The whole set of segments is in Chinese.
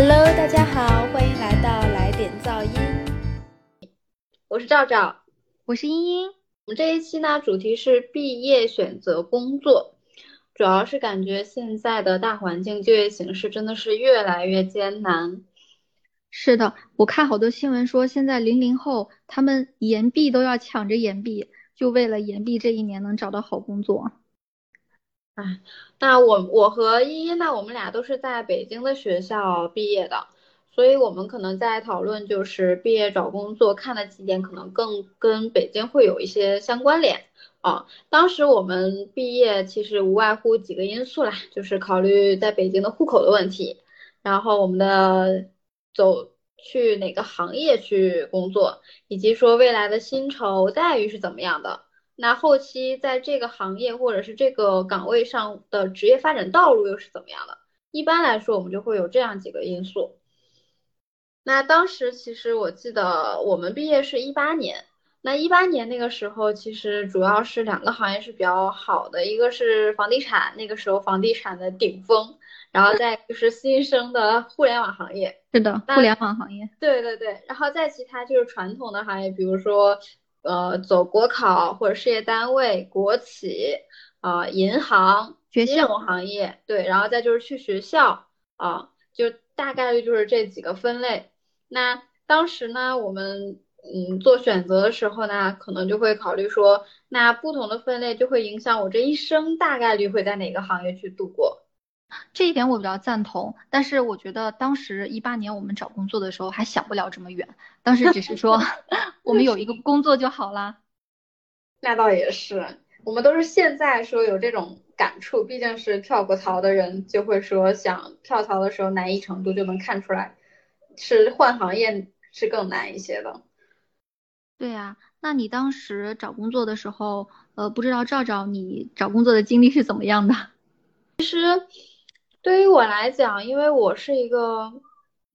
Hello，大家好，欢迎来到来点噪音。我是赵赵，我是茵茵。我们这一期呢，主题是毕业选择工作，主要是感觉现在的大环境就业形势真的是越来越艰难。是的，我看好多新闻说，现在零零后他们延毕都要抢着延毕，就为了延毕这一年能找到好工作。哎，那我我和依依呢，我们俩都是在北京的学校毕业的，所以我们可能在讨论就是毕业找工作看的几点，可能更跟北京会有一些相关联啊。当时我们毕业其实无外乎几个因素啦，就是考虑在北京的户口的问题，然后我们的走去哪个行业去工作，以及说未来的薪酬待遇是怎么样的。那后期在这个行业或者是这个岗位上的职业发展道路又是怎么样的？一般来说，我们就会有这样几个因素。那当时其实我记得我们毕业是一八年，那一八年那个时候其实主要是两个行业是比较好的，一个是房地产，那个时候房地产的顶峰，然后再就是新生的互联网行业。是的，互联网行业。对对对，然后再其他就是传统的行业，比如说。呃，走国考或者事业单位、国企啊、银行、金融行业，对，然后再就是去学校啊，就大概率就是这几个分类。那当时呢，我们嗯做选择的时候呢，可能就会考虑说，那不同的分类就会影响我这一生大概率会在哪个行业去度过。这一点我比较赞同，但是我觉得当时一八年我们找工作的时候还想不了这么远，当时只是说 我们有一个工作就好啦。那倒也是，我们都是现在说有这种感触，毕竟是跳过槽的人，就会说想跳槽的时候难易程度就能看出来，是换行业是更难一些的。对呀，那你当时找工作的时候，呃，不知道赵赵你找工作的经历是怎么样的？其实。对于我来讲，因为我是一个，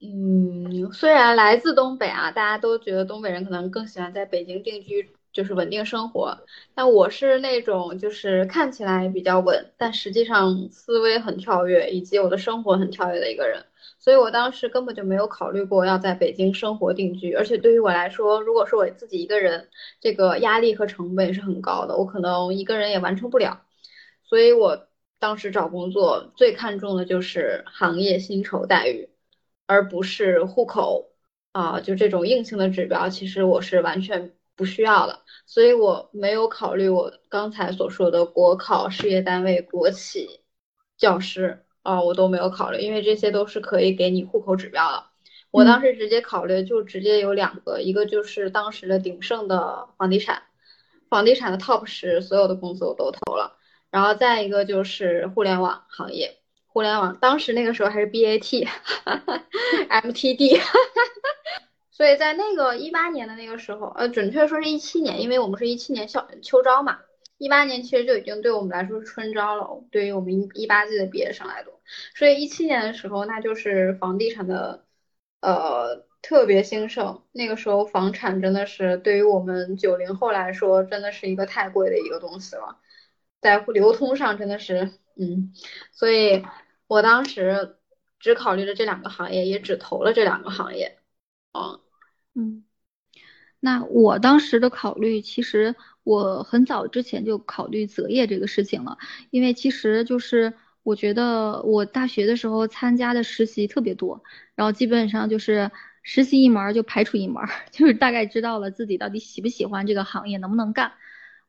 嗯，虽然来自东北啊，大家都觉得东北人可能更喜欢在北京定居，就是稳定生活。但我是那种就是看起来比较稳，但实际上思维很跳跃，以及我的生活很跳跃的一个人。所以我当时根本就没有考虑过要在北京生活定居。而且对于我来说，如果是我自己一个人，这个压力和成本是很高的，我可能一个人也完成不了。所以我。当时找工作最看重的就是行业薪酬待遇，而不是户口啊，就这种硬性的指标，其实我是完全不需要的，所以我没有考虑我刚才所说的国考、事业单位、国企、教师啊，我都没有考虑，因为这些都是可以给你户口指标的。我当时直接考虑就直接有两个，一个就是当时的鼎盛的房地产，房地产的 top 十，所有的公司我都投了。然后再一个就是互联网行业，互联网当时那个时候还是 BAT，MTD，所以在那个一八年的那个时候，呃，准确说是一七年，因为我们是一七年校秋招嘛，一八年其实就已经对我们来说是春招了，对于我们一八届的毕业生来说，所以一七年的时候，那就是房地产的呃特别兴盛，那个时候房产真的是对于我们九零后来说，真的是一个太贵的一个东西了。在流通上真的是，嗯，所以我当时只考虑了这两个行业，也只投了这两个行业，啊，嗯，那我当时的考虑，其实我很早之前就考虑择业这个事情了，因为其实就是我觉得我大学的时候参加的实习特别多，然后基本上就是实习一门就排除一门，就是大概知道了自己到底喜不喜欢这个行业，能不能干。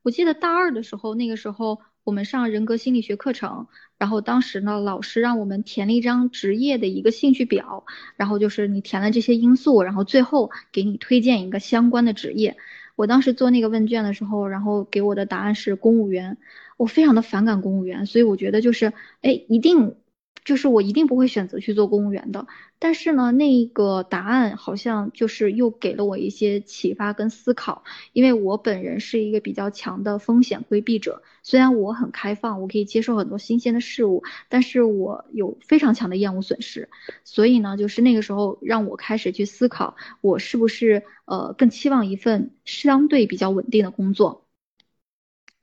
我记得大二的时候，那个时候我们上人格心理学课程，然后当时呢，老师让我们填了一张职业的一个兴趣表，然后就是你填了这些因素，然后最后给你推荐一个相关的职业。我当时做那个问卷的时候，然后给我的答案是公务员，我非常的反感公务员，所以我觉得就是，哎，一定。就是我一定不会选择去做公务员的，但是呢，那个答案好像就是又给了我一些启发跟思考，因为我本人是一个比较强的风险规避者，虽然我很开放，我可以接受很多新鲜的事物，但是我有非常强的厌恶损失，所以呢，就是那个时候让我开始去思考，我是不是呃更期望一份相对比较稳定的工作。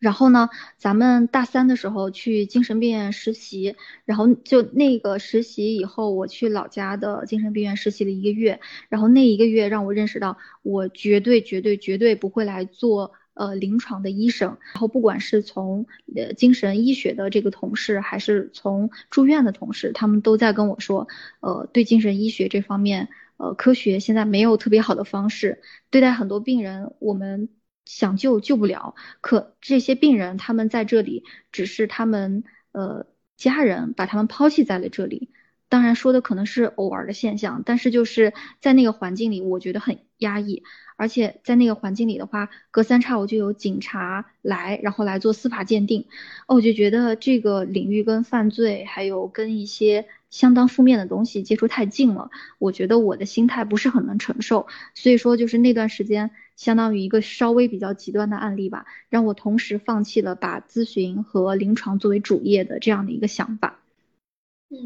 然后呢，咱们大三的时候去精神病院实习，然后就那个实习以后，我去老家的精神病院实习了一个月，然后那一个月让我认识到，我绝对绝对绝对不会来做呃临床的医生。然后不管是从呃精神医学的这个同事，还是从住院的同事，他们都在跟我说，呃，对精神医学这方面，呃，科学现在没有特别好的方式对待很多病人，我们。想救救不了，可这些病人他们在这里，只是他们呃家人把他们抛弃在了这里。当然说的可能是偶尔的现象，但是就是在那个环境里，我觉得很压抑。而且在那个环境里的话，隔三差五就有警察来，然后来做司法鉴定。哦，我就觉得这个领域跟犯罪还有跟一些相当负面的东西接触太近了，我觉得我的心态不是很能承受。所以说，就是那段时间，相当于一个稍微比较极端的案例吧，让我同时放弃了把咨询和临床作为主业的这样的一个想法。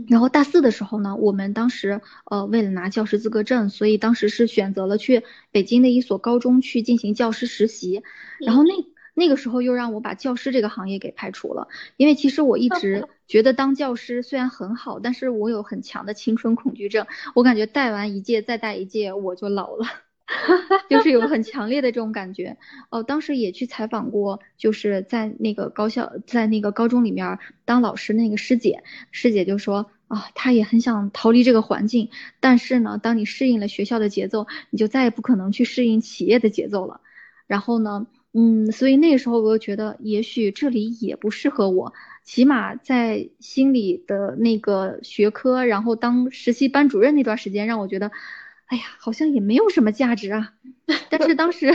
然后大四的时候呢，我们当时呃为了拿教师资格证，所以当时是选择了去北京的一所高中去进行教师实习。然后那那个时候又让我把教师这个行业给排除了，因为其实我一直 觉得当教师虽然很好，但是我有很强的青春恐惧症，我感觉带完一届再带一届我就老了。就是有很强烈的这种感觉哦，当时也去采访过，就是在那个高校，在那个高中里面当老师那个师姐，师姐就说啊，她也很想逃离这个环境，但是呢，当你适应了学校的节奏，你就再也不可能去适应企业的节奏了。然后呢，嗯，所以那个时候我就觉得，也许这里也不适合我，起码在心理的那个学科，然后当实习班主任那段时间，让我觉得。哎呀，好像也没有什么价值啊。但是 当时，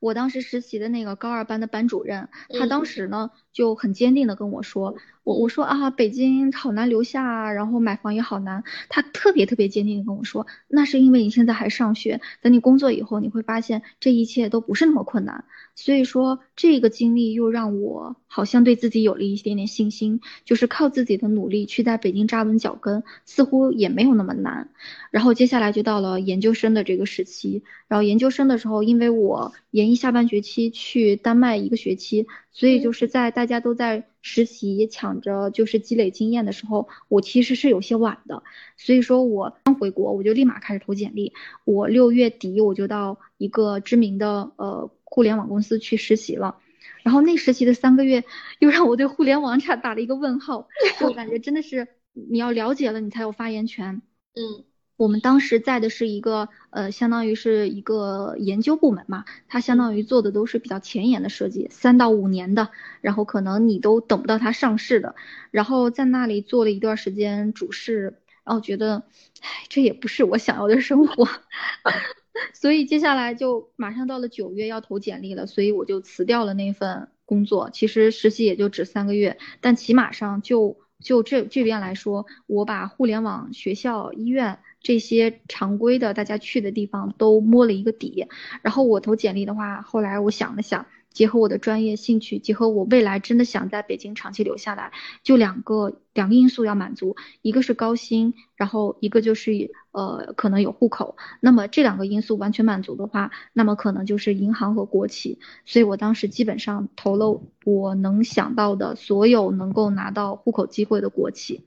我当时实习的那个高二班的班主任，他当时呢就很坚定的跟我说。我我说啊，北京好难留下，然后买房也好难。他特别特别坚定的跟我说，那是因为你现在还上学，等你工作以后，你会发现这一切都不是那么困难。所以说这个经历又让我好像对自己有了一点点信心，就是靠自己的努力去在北京扎稳脚跟，似乎也没有那么难。然后接下来就到了研究生的这个时期，然后研究生的时候，因为我研一下半学期去丹麦一个学期。所以就是在大家都在实习抢着就是积累经验的时候，我其实是有些晚的。所以说我刚回国，我就立马开始投简历。我六月底我就到一个知名的呃互联网公司去实习了。然后那实习的三个月，又让我对互联网产打了一个问号。我感觉真的是你要了解了，你才有发言权。嗯。我们当时在的是一个呃，相当于是一个研究部门嘛，它相当于做的都是比较前沿的设计，三到五年的，然后可能你都等不到它上市的。然后在那里做了一段时间主事，然后觉得，唉，这也不是我想要的生活，所以接下来就马上到了九月要投简历了，所以我就辞掉了那份工作。其实实习也就只三个月，但起码上就就这这边来说，我把互联网学校、医院。这些常规的大家去的地方都摸了一个底，然后我投简历的话，后来我想了想，结合我的专业兴趣，结合我未来真的想在北京长期留下来，就两个两个因素要满足，一个是高薪，然后一个就是呃可能有户口。那么这两个因素完全满足的话，那么可能就是银行和国企。所以我当时基本上投了我能想到的所有能够拿到户口机会的国企。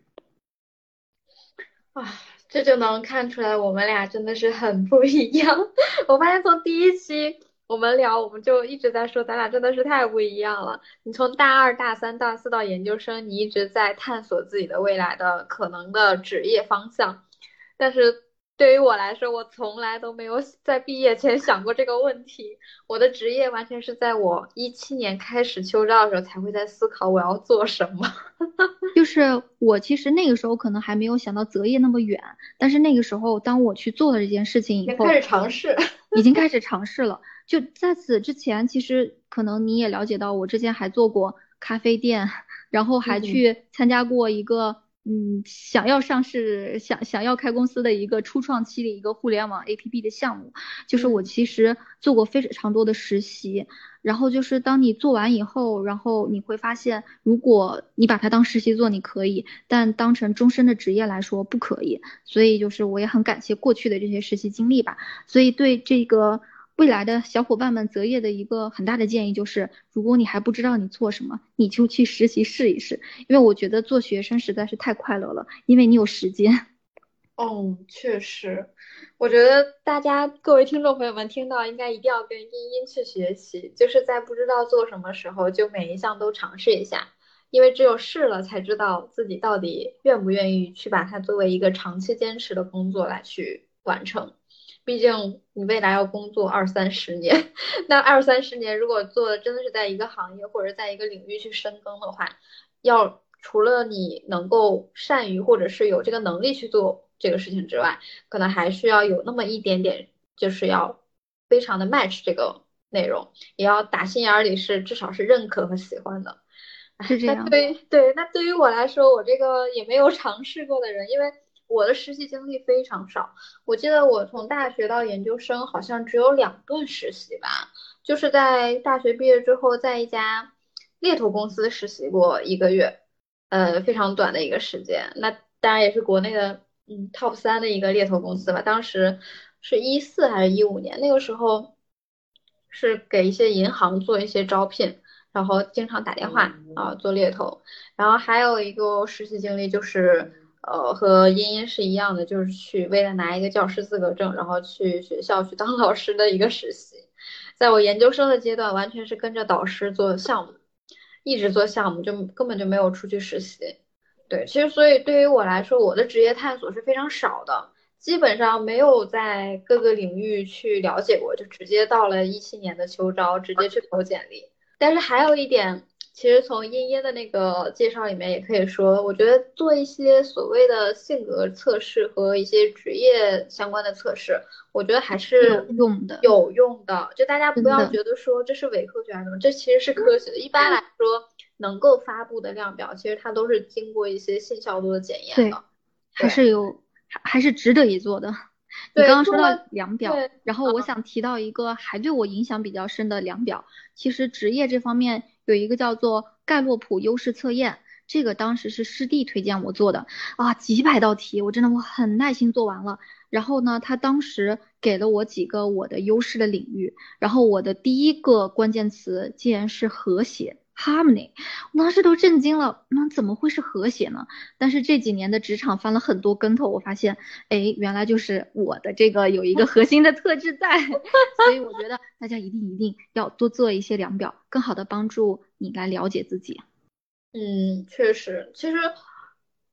啊。这就能看出来，我们俩真的是很不一样。我发现从第一期我们聊，我们就一直在说，咱俩真的是太不一样了。你从大二、大三、大四到研究生，你一直在探索自己的未来的可能的职业方向，但是。对于我来说，我从来都没有在毕业前想过这个问题。我的职业完全是在我一七年开始秋招的时候才会在思考我要做什么。就是我其实那个时候可能还没有想到择业那么远，但是那个时候当我去做了这件事情以后，开始尝试，已经开始尝试了。就在此之前，其实可能你也了解到，我之前还做过咖啡店，然后还去参加过一个。嗯，想要上市，想想要开公司的一个初创期的一个互联网 APP 的项目，就是我其实做过非常多的实习，然后就是当你做完以后，然后你会发现，如果你把它当实习做，你可以，但当成终身的职业来说不可以，所以就是我也很感谢过去的这些实习经历吧，所以对这个。未来的小伙伴们择业的一个很大的建议就是，如果你还不知道你做什么，你就去实习试一试，因为我觉得做学生实在是太快乐了，因为你有时间。哦，确实，我觉得大家各位听众朋友们听到应该一定要跟茵茵去学习，就是在不知道做什么时候，就每一项都尝试一下，因为只有试了才知道自己到底愿不愿意去把它作为一个长期坚持的工作来去完成。毕竟你未来要工作二三十年，那二三十年如果做的真的是在一个行业或者在一个领域去深耕的话，要除了你能够善于或者是有这个能力去做。这个事情之外，可能还需要有那么一点点，就是要非常的 match 这个内容，也要打心眼里是至少是认可和喜欢的。是这样。对对，那对于我来说，我这个也没有尝试过的人，因为我的实习经历非常少。我记得我从大学到研究生好像只有两段实习吧，就是在大学毕业之后，在一家猎头公司实习过一个月，呃，非常短的一个时间。那当然也是国内的。嗯，top 三的一个猎头公司吧，当时是一四还是一五年？那个时候是给一些银行做一些招聘，然后经常打电话啊做猎头。然后还有一个实习经历就是，呃，和茵茵是一样的，就是去为了拿一个教师资格证，然后去学校去当老师的一个实习。在我研究生的阶段，完全是跟着导师做项目，一直做项目，就根本就没有出去实习。对，其实所以对于我来说，我的职业探索是非常少的，基本上没有在各个领域去了解过，就直接到了一七年的秋招，直接去投简历。但是还有一点，其实从茵茵的那个介绍里面也可以说，我觉得做一些所谓的性格测试和一些职业相关的测试，我觉得还是有用的，有用的。就大家不要觉得说这是伪科学还是什么，这其实是科学的。一般来说。能够发布的量表，其实它都是经过一些信效度的检验的，还是有，还还是值得一做的。你刚刚说到量表，然后我想提到一个还对我影响比较深的量表，其实职业这方面有一个叫做盖洛普优势测验。这个当时是师弟推荐我做的啊，几百道题，我真的我很耐心做完了。然后呢，他当时给了我几个我的优势的领域，然后我的第一个关键词竟然是和谐。Harmony，我当时都震惊了，那怎么会是和谐呢？但是这几年的职场翻了很多跟头，我发现，哎，原来就是我的这个有一个核心的特质在，所以我觉得大家一定一定要多做一些量表，更好的帮助你来了解自己。嗯，确实，其实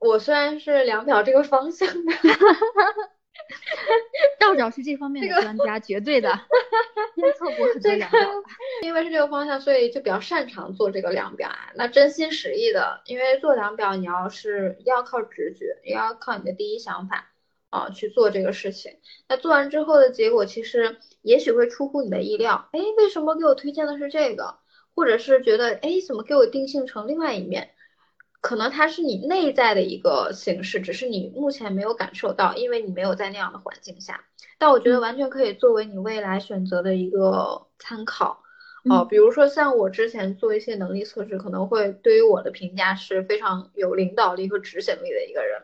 我虽然是量表这个方向的。赵赵是这方面的专家，绝对的，监测过很多量表。因为是这个方向，所以就比较擅长做这个量表啊。那真心实意的，因为做量表，你要是要靠直觉，也要靠你的第一想法啊去做这个事情。那做完之后的结果，其实也许会出乎你的意料。哎，为什么给我推荐的是这个？或者是觉得，哎，怎么给我定性成另外一面？可能它是你内在的一个形式，只是你目前没有感受到，因为你没有在那样的环境下。但我觉得完全可以作为你未来选择的一个参考。哦，比如说像我之前做一些能力测试，可能会对于我的评价是非常有领导力和执行力的一个人。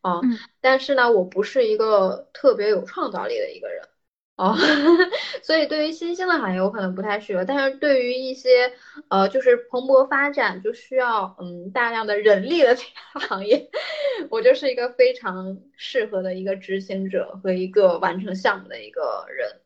啊，但是呢，我不是一个特别有创造力的一个人。哦，所以对于新兴的行业我可能不太适合，但是对于一些呃就是蓬勃发展就需要嗯大量的人力的这个行业，我就是一个非常适合的一个执行者和一个完成项目的一个人。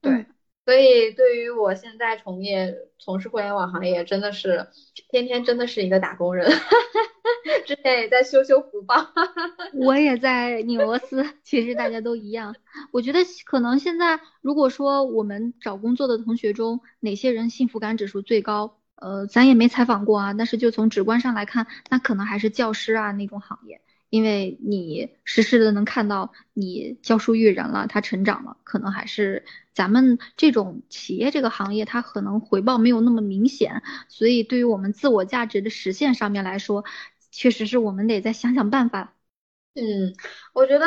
对，所以对于我现在从业从事互联网行业，真的是天天真的是一个打工人。之前也在修修福报，我也在拧螺丝。其实大家都一样。我觉得可能现在，如果说我们找工作的同学中，哪些人幸福感指数最高？呃，咱也没采访过啊。但是就从直观上来看，那可能还是教师啊那种行业，因为你实时的能看到你教书育人了，他成长了。可能还是咱们这种企业这个行业，它可能回报没有那么明显。所以对于我们自我价值的实现上面来说，确实是我们得再想想办法。嗯，我觉得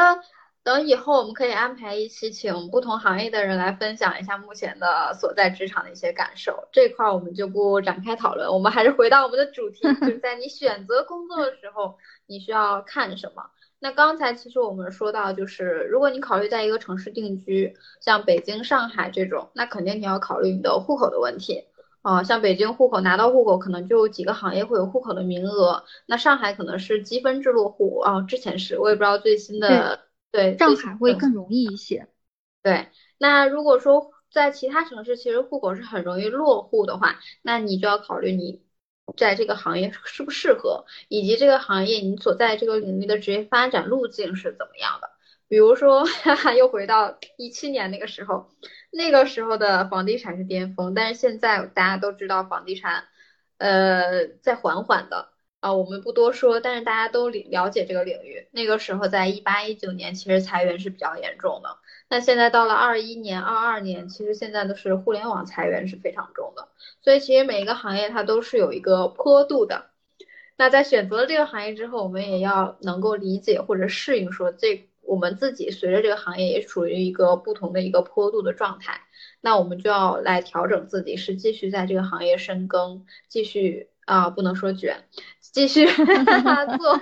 等以后我们可以安排一期，请不同行业的人来分享一下目前的所在职场的一些感受。这块我们就不展开讨论，我们还是回到我们的主题，就是在你选择工作的时候，你需要看什么？那刚才其实我们说到，就是如果你考虑在一个城市定居，像北京、上海这种，那肯定你要考虑你的户口的问题啊。像北京户口拿到户口，可能就几个行业会有户口的名额。那上海可能是积分制落户啊，之前是我也不知道最新的。对，上海会更容易一些。对，那如果说在其他城市，其实户口是很容易落户的话，那你就要考虑你。在这个行业适不适合，以及这个行业你所在这个领域的职业发展路径是怎么样的？比如说，哈哈，又回到一七年那个时候，那个时候的房地产是巅峰，但是现在大家都知道房地产，呃，在缓缓的啊，我们不多说，但是大家都了解这个领域。那个时候在一八一九年，其实裁员是比较严重的。那现在到了二一年、二二年，其实现在都是互联网裁员是非常重的，所以其实每一个行业它都是有一个坡度的。那在选择了这个行业之后，我们也要能够理解或者适应，说这我们自己随着这个行业也处于一个不同的一个坡度的状态，那我们就要来调整自己，是继续在这个行业深耕，继续啊不能说卷，继续 做，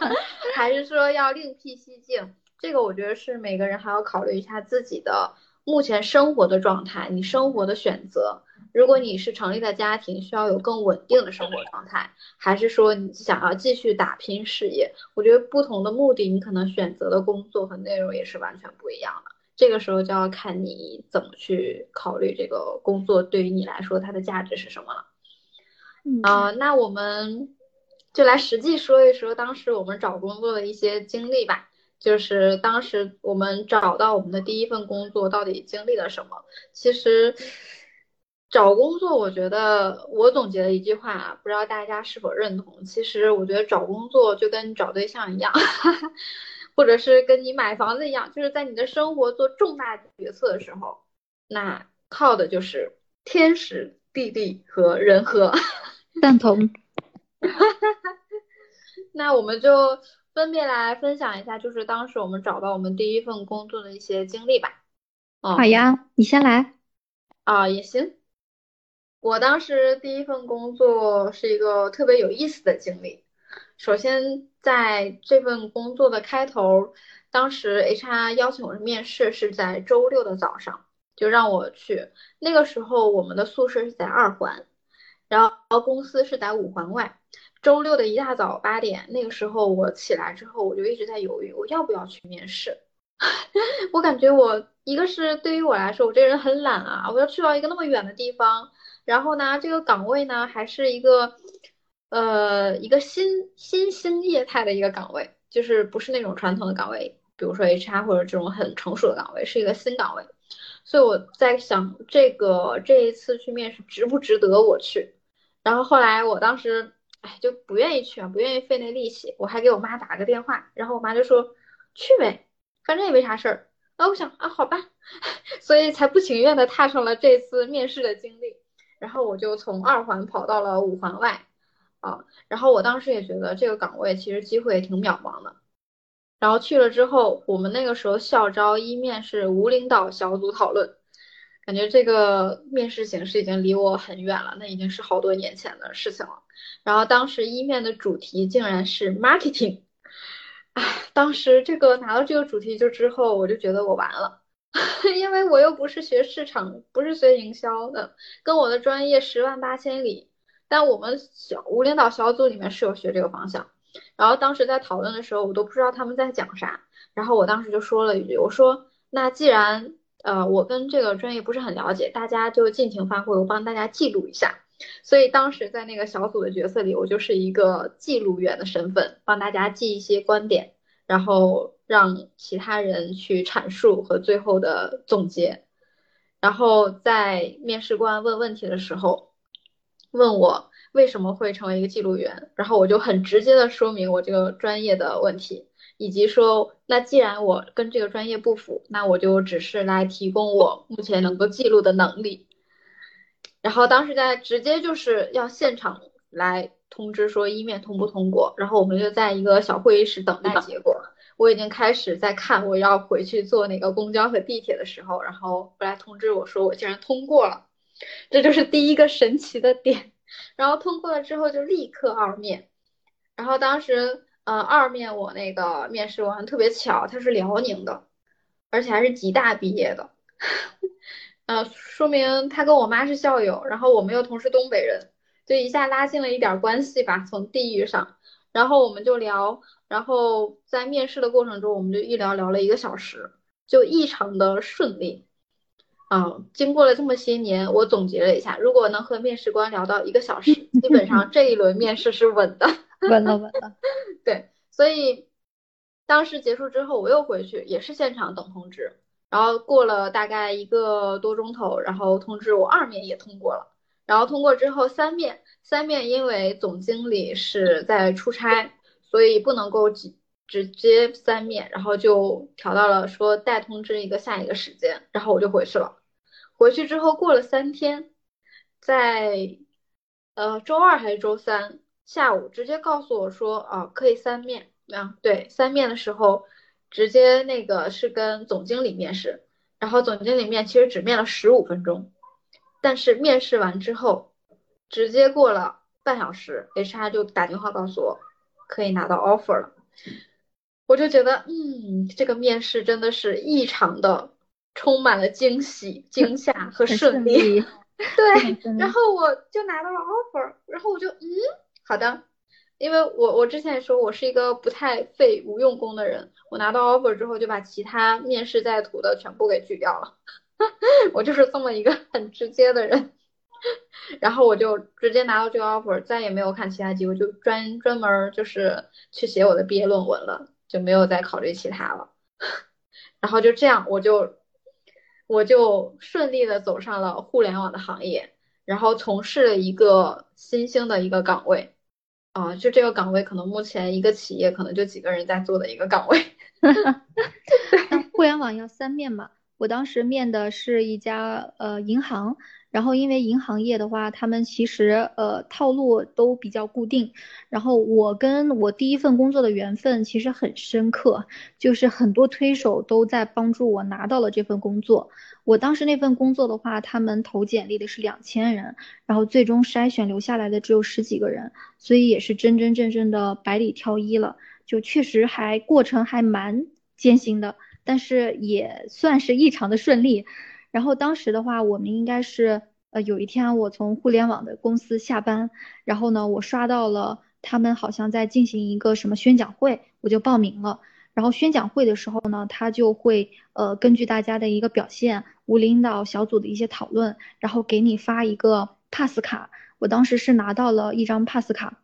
还是说要另辟蹊径。这个我觉得是每个人还要考虑一下自己的目前生活的状态，你生活的选择。如果你是成立的家庭，需要有更稳定的生活状态，还是说你想要继续打拼事业？我觉得不同的目的，你可能选择的工作和内容也是完全不一样的。这个时候就要看你怎么去考虑这个工作对于你来说它的价值是什么了。啊，那我们就来实际说一说当时我们找工作的一些经历吧。就是当时我们找到我们的第一份工作，到底经历了什么？其实找工作，我觉得我总结了一句话，不知道大家是否认同。其实我觉得找工作就跟找对象一样，或者是跟你买房子一样，就是在你的生活做重大决策的时候，那靠的就是天时地利和人和。赞同。那我们就。分别来分享一下，就是当时我们找到我们第一份工作的一些经历吧。哦好呀，你先来。啊，也行。我当时第一份工作是一个特别有意思的经历。首先，在这份工作的开头，当时 HR 邀请我面试是在周六的早上，就让我去。那个时候我们的宿舍是在二环，然后公司是在五环外。周六的一大早八点，那个时候我起来之后，我就一直在犹豫，我要不要去面试。我感觉我一个是对于我来说，我这人很懒啊，我要去到一个那么远的地方，然后呢，这个岗位呢还是一个呃一个新新兴业态的一个岗位，就是不是那种传统的岗位，比如说 HR 或者这种很成熟的岗位，是一个新岗位。所以我在想，这个这一次去面试值不值得我去？然后后来我当时。哎，就不愿意去啊，不愿意费那力气。我还给我妈打个电话，然后我妈就说去呗，反正也没啥事儿。然后我想啊，好吧，所以才不情愿的踏上了这次面试的经历。然后我就从二环跑到了五环外啊。然后我当时也觉得这个岗位其实机会也挺渺茫的。然后去了之后，我们那个时候校招一面是无领导小组讨论，感觉这个面试形式已经离我很远了，那已经是好多年前的事情了。然后当时一面的主题竟然是 marketing，哎，当时这个拿到这个主题就之后，我就觉得我完了，因为我又不是学市场，不是学营销的，跟我的专业十万八千里。但我们小无领导小组里面是有学这个方向。然后当时在讨论的时候，我都不知道他们在讲啥。然后我当时就说了一句，我说那既然呃我跟这个专业不是很了解，大家就尽情发挥，我帮大家记录一下。所以当时在那个小组的角色里，我就是一个记录员的身份，帮大家记一些观点，然后让其他人去阐述和最后的总结。然后在面试官问问题的时候，问我为什么会成为一个记录员，然后我就很直接的说明我这个专业的问题，以及说那既然我跟这个专业不符，那我就只是来提供我目前能够记录的能力。然后当时在直接就是要现场来通知说一面通不通过，然后我们就在一个小会议室等待结果。我已经开始在看我要回去坐哪个公交和地铁的时候，然后过来通知我说我竟然通过了，这就是第一个神奇的点。然后通过了之后就立刻二面，然后当时呃，二面我那个面试官特别巧，他是辽宁的，而且还是吉大毕业的，呃，说明他跟我妈是校友，然后我们又同是东北人，就一下拉近了一点关系吧，从地域上，然后我们就聊，然后在面试的过程中，我们就一聊聊了一个小时，就异常的顺利。啊，经过了这么些年，我总结了一下，如果能和面试官聊到一个小时，基本上这一轮面试是稳的。稳了，稳了。对，所以当时结束之后，我又回去，也是现场等通知。然后过了大概一个多钟头，然后通知我二面也通过了。然后通过之后，三面三面因为总经理是在出差，所以不能够直直接三面，然后就调到了说待通知一个下一个时间。然后我就回去了。回去之后过了三天，在呃周二还是周三。下午直接告诉我说，啊，可以三面。啊，对，三面的时候直接那个是跟总经理面试，然后总经理面其实只面了十五分钟，但是面试完之后，直接过了半小时，HR 就打电话告诉我可以拿到 offer 了，我就觉得，嗯，这个面试真的是异常的充满了惊喜、惊吓和顺利，对，然后我就拿到了 offer，然后我就，嗯。好的，因为我我之前也说我是一个不太费无用功的人，我拿到 offer 之后就把其他面试在途的全部给拒掉了，我就是这么一个很直接的人，然后我就直接拿到这个 offer，再也没有看其他机会，就专专门就是去写我的毕业论文了，就没有再考虑其他了，然后就这样，我就我就顺利的走上了互联网的行业，然后从事了一个新兴的一个岗位。啊，就这个岗位，可能目前一个企业可能就几个人在做的一个岗位。互联网要三面嘛，我当时面的是一家呃银行。然后，因为银行业的话，他们其实呃套路都比较固定。然后我跟我第一份工作的缘分其实很深刻，就是很多推手都在帮助我拿到了这份工作。我当时那份工作的话，他们投简历的是两千人，然后最终筛选留下来的只有十几个人，所以也是真真正正的百里挑一了。就确实还过程还蛮艰辛的，但是也算是异常的顺利。然后当时的话，我们应该是，呃，有一天我从互联网的公司下班，然后呢，我刷到了他们好像在进行一个什么宣讲会，我就报名了。然后宣讲会的时候呢，他就会，呃，根据大家的一个表现，无领导小组的一些讨论，然后给你发一个 pass 卡。我当时是拿到了一张 pass 卡。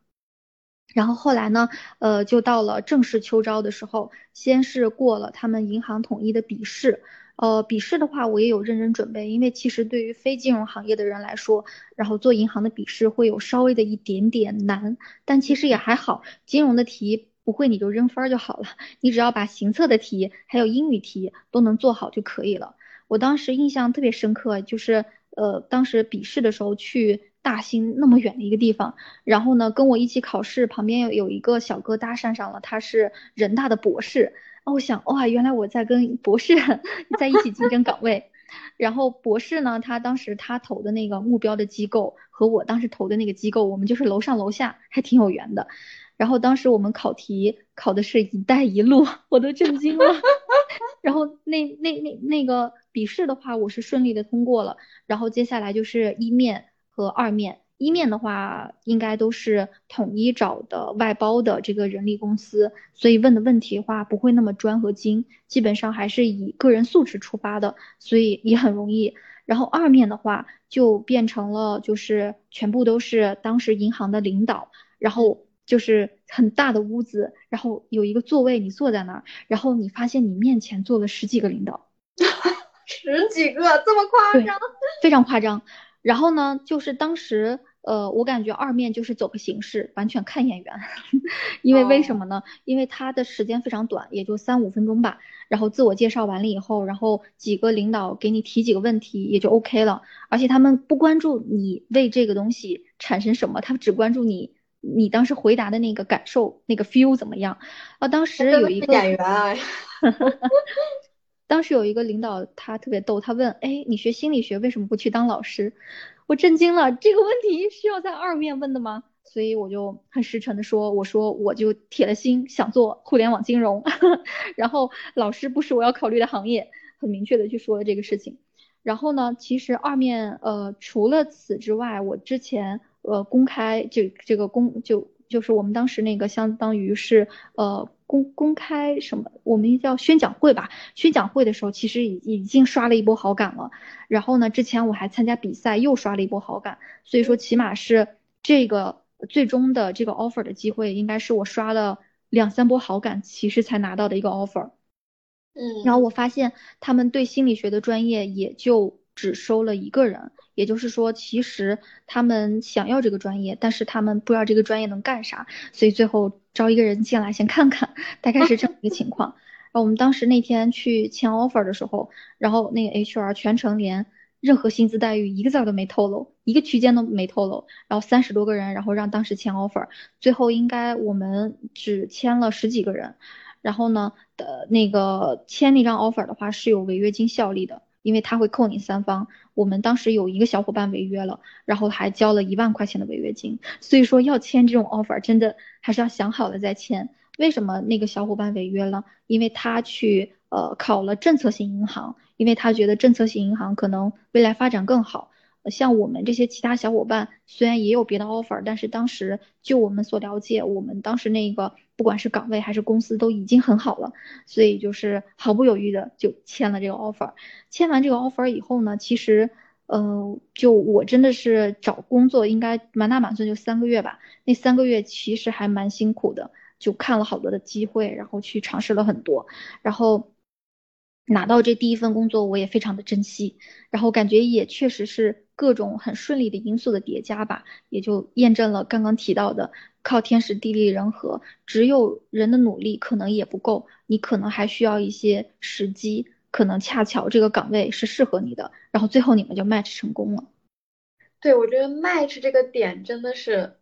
然后后来呢，呃，就到了正式秋招的时候，先是过了他们银行统一的笔试。呃，笔试的话，我也有认真准备，因为其实对于非金融行业的人来说，然后做银行的笔试会有稍微的一点点难，但其实也还好，金融的题不会你就扔分就好了，你只要把行测的题还有英语题都能做好就可以了。我当时印象特别深刻，就是呃，当时笔试的时候去大兴那么远的一个地方，然后呢，跟我一起考试旁边有有一个小哥搭讪上了，他是人大的博士。我想哇，原来我在跟博士在一起竞争岗位，然后博士呢，他当时他投的那个目标的机构和我当时投的那个机构，我们就是楼上楼下，还挺有缘的。然后当时我们考题考的是一带一路，我都震惊了。然后那那那那个笔试的话，我是顺利的通过了。然后接下来就是一面和二面。一面的话，应该都是统一找的外包的这个人力公司，所以问的问题的话不会那么专和精，基本上还是以个人素质出发的，所以也很容易。然后二面的话就变成了就是全部都是当时银行的领导，然后就是很大的屋子，然后有一个座位你坐在那儿，然后你发现你面前坐了十几个领导，十几个这么夸张？非常夸张。然后呢，就是当时。呃，我感觉二面就是走个形式，完全看眼缘。因为为什么呢？因为他的时间非常短，也就三五分钟吧。然后自我介绍完了以后，然后几个领导给你提几个问题，也就 OK 了。而且他们不关注你为这个东西产生什么，他们只关注你你当时回答的那个感受，那个 feel 怎么样。啊，当时有一个演员啊。当时有一个领导，他特别逗，他问：哎，你学心理学为什么不去当老师？我震惊了，这个问题需要在二面问的吗？所以我就很实诚的说，我说我就铁了心想做互联网金融，然后老师不是我要考虑的行业，很明确的去说了这个事情。然后呢，其实二面呃除了此之外，我之前呃公开就这个公就就是我们当时那个相当于是呃公公开什么，我们叫宣讲会吧，宣讲会的时候其实已已经刷了一波好感了。然后呢，之前我还参加比赛又刷了一波好感，所以说起码是这个。最终的这个 offer 的机会，应该是我刷了两三波好感，其实才拿到的一个 offer。嗯，然后我发现他们对心理学的专业也就只收了一个人，也就是说，其实他们想要这个专业，但是他们不知道这个专业能干啥，所以最后招一个人进来先看看，大概是这样一个情况。然后我们当时那天去签 offer 的时候，然后那个 HR 全程连。任何薪资待遇一个字儿都没透露，一个区间都没透露。然后三十多个人，然后让当时签 offer，最后应该我们只签了十几个人。然后呢，的那个签那张 offer 的话是有违约金效力的，因为他会扣你三方。我们当时有一个小伙伴违约了，然后还交了一万块钱的违约金。所以说要签这种 offer，真的还是要想好了再签。为什么那个小伙伴违约了？因为他去呃考了政策性银行。因为他觉得政策性银行可能未来发展更好，像我们这些其他小伙伴虽然也有别的 offer，但是当时就我们所了解，我们当时那个不管是岗位还是公司都已经很好了，所以就是毫不犹豫的就签了这个 offer。签完这个 offer 以后呢，其实，呃，就我真的是找工作应该满打满算就三个月吧，那三个月其实还蛮辛苦的，就看了好多的机会，然后去尝试了很多，然后。拿到这第一份工作，我也非常的珍惜，然后感觉也确实是各种很顺利的因素的叠加吧，也就验证了刚刚提到的靠天时地利人和，只有人的努力可能也不够，你可能还需要一些时机，可能恰巧这个岗位是适合你的，然后最后你们就 match 成功了。对，我觉得 match 这个点真的是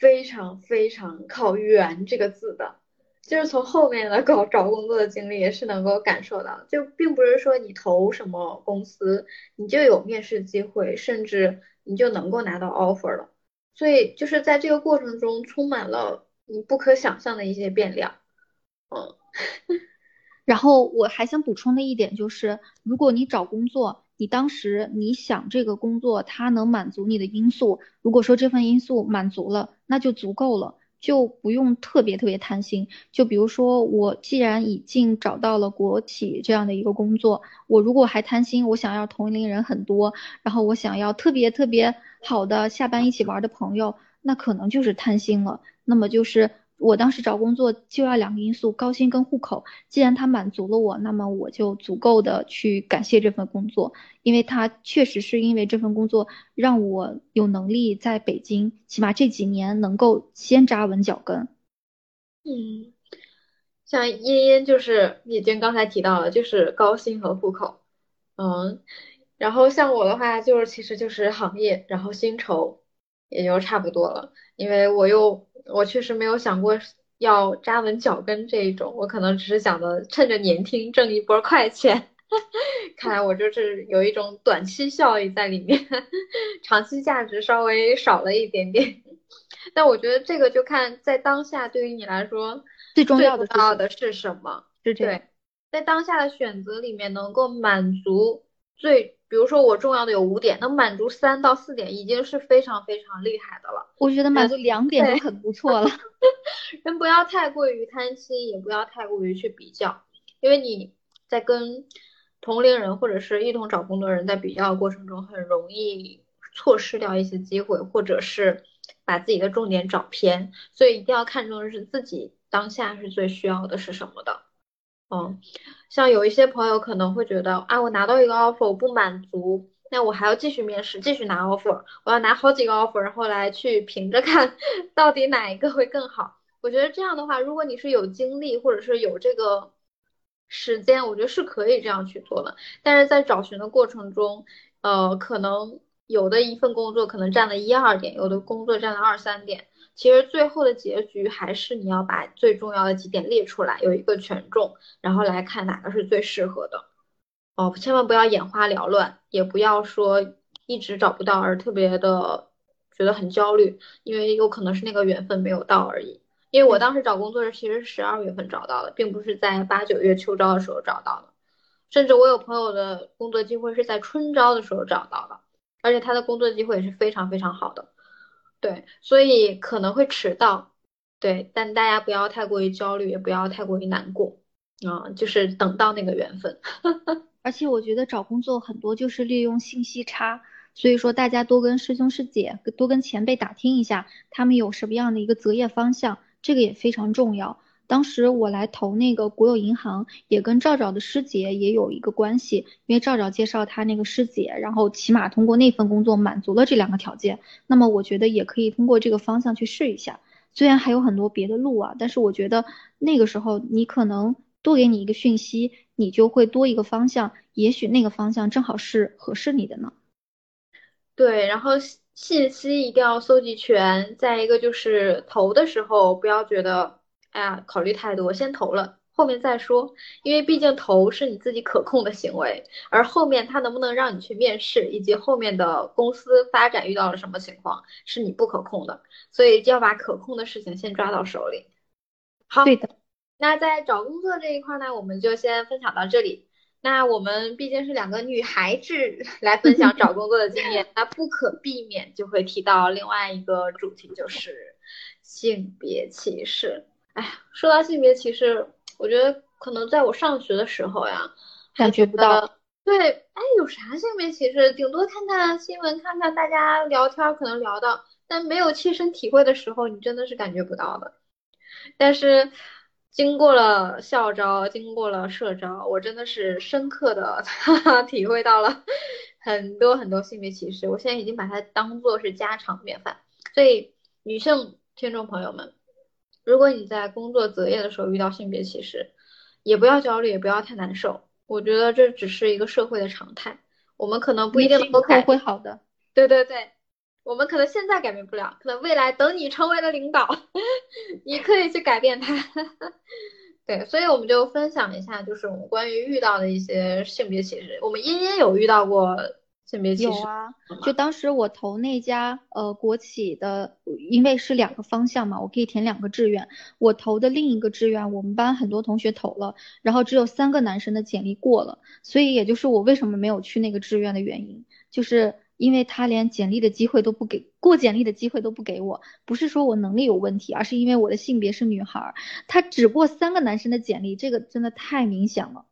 非常非常靠缘这个字的。就是从后面的搞 找工作的经历也是能够感受到，就并不是说你投什么公司你就有面试机会，甚至你就能够拿到 offer 了。所以就是在这个过程中充满了你不可想象的一些变量。嗯，然后我还想补充的一点就是，如果你找工作，你当时你想这个工作它能满足你的因素，如果说这份因素满足了，那就足够了。就不用特别特别贪心，就比如说我既然已经找到了国企这样的一个工作，我如果还贪心，我想要同龄人很多，然后我想要特别特别好的下班一起玩的朋友，那可能就是贪心了，那么就是。我当时找工作就要两个因素，高薪跟户口。既然他满足了我，那么我就足够的去感谢这份工作，因为他确实是因为这份工作让我有能力在北京，起码这几年能够先扎稳脚跟。嗯，像茵茵就是已经刚才提到了，就是高薪和户口。嗯，然后像我的话，就是其实就是行业，然后薪酬也就差不多了，因为我又。我确实没有想过要扎稳脚跟这一种，我可能只是想着趁着年轻挣一波快钱。看来我就是有一种短期效益在里面，长期价值稍微少了一点点。但我觉得这个就看在当下对于你来说最重要的的是什么？是这对，在当下的选择里面能够满足最。比如说我重要的有五点，能满足三到四点已经是非常非常厉害的了。我觉得满足两点就很不错了。人不要太过于贪心，也不要太过于去比较，因为你在跟同龄人或者是一同找工作人在比较的过程中，很容易错失掉一些机会，或者是把自己的重点找偏。所以一定要看重的是自己当下是最需要的是什么的。嗯，像有一些朋友可能会觉得，啊，我拿到一个 offer 我不满足，那我还要继续面试，继续拿 offer，我要拿好几个 offer，然后来去评着看 到底哪一个会更好。我觉得这样的话，如果你是有精力或者是有这个时间，我觉得是可以这样去做的。但是在找寻的过程中，呃，可能有的一份工作可能占了一二点，有的工作占了二三点。其实最后的结局还是你要把最重要的几点列出来，有一个权重，然后来看哪个是最适合的。哦，千万不要眼花缭乱，也不要说一直找不到而特别的觉得很焦虑，因为有可能是那个缘分没有到而已。因为我当时找工作是其实十二月份找到的，并不是在八九月秋招的时候找到的，甚至我有朋友的工作机会是在春招的时候找到的，而且他的工作机会也是非常非常好的。对，所以可能会迟到，对，但大家不要太过于焦虑，也不要太过于难过，啊，就是等到那个缘分。而且我觉得找工作很多就是利用信息差，所以说大家多跟师兄师姐、多跟前辈打听一下，他们有什么样的一个择业方向。这个也非常重要。当时我来投那个国有银行，也跟赵赵的师姐也有一个关系，因为赵赵介绍他那个师姐，然后起码通过那份工作满足了这两个条件。那么我觉得也可以通过这个方向去试一下。虽然还有很多别的路啊，但是我觉得那个时候你可能多给你一个讯息，你就会多一个方向，也许那个方向正好是合适你的呢。对，然后。信息一定要搜集全，再一个就是投的时候不要觉得，哎呀，考虑太多，先投了，后面再说，因为毕竟投是你自己可控的行为，而后面他能不能让你去面试，以及后面的公司发展遇到了什么情况，是你不可控的，所以就要把可控的事情先抓到手里。好，对的。那在找工作这一块呢，我们就先分享到这里。那我们毕竟是两个女孩子来分享找工作的经验，那不可避免就会提到另外一个主题，就是性别歧视。哎呀，说到性别歧视，我觉得可能在我上学的时候呀，感觉不到。对，哎，有啥性别歧视？顶多看看新闻，看看大家聊天可能聊到，但没有切身体会的时候，你真的是感觉不到的。但是。经过了校招，经过了社招，我真的是深刻的 体会到了很多很多性别歧视。我现在已经把它当做是家常便饭。所以，女性听众朋友们，如果你在工作择业的时候遇到性别歧视，也不要焦虑，也不要太难受。我觉得这只是一个社会的常态，我们可能不一定能够改。会好的。对对对。我们可能现在改变不了，可能未来等你成为了领导，你可以去改变它。对，所以我们就分享一下，就是我们关于遇到的一些性别歧视。我们茵茵有遇到过性别歧视？有啊，就当时我投那家呃国企的，因为是两个方向嘛，我可以填两个志愿。我投的另一个志愿，我们班很多同学投了，然后只有三个男生的简历过了，所以也就是我为什么没有去那个志愿的原因，就是。因为他连简历的机会都不给过，简历的机会都不给我，不是说我能力有问题，而是因为我的性别是女孩，他只过三个男生的简历，这个真的太明显了。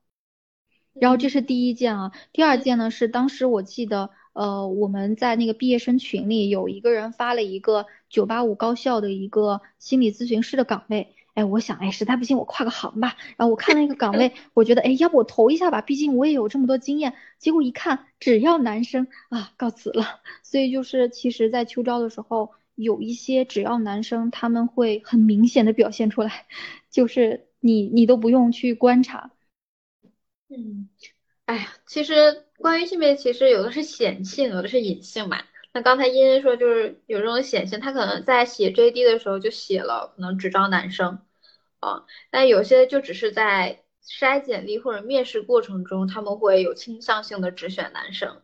然后这是第一件啊，第二件呢是当时我记得，呃，我们在那个毕业生群里有一个人发了一个九八五高校的一个心理咨询师的岗位。哎，我想，哎，实在不行我跨个行吧。然后我看那个岗位，我觉得，哎，要不我投一下吧，毕竟我也有这么多经验。结果一看，只要男生啊，告辞了。所以就是，其实，在秋招的时候，有一些只要男生，他们会很明显的表现出来，就是你你都不用去观察。嗯，哎呀，其实关于性别歧视，有的是显性，有的是隐性嘛。那刚才茵茵说，就是有这种显性，他可能在写 JD 的时候就写了，可能只招男生。啊，但有些就只是在筛简历或者面试过程中，他们会有倾向性的只选男生。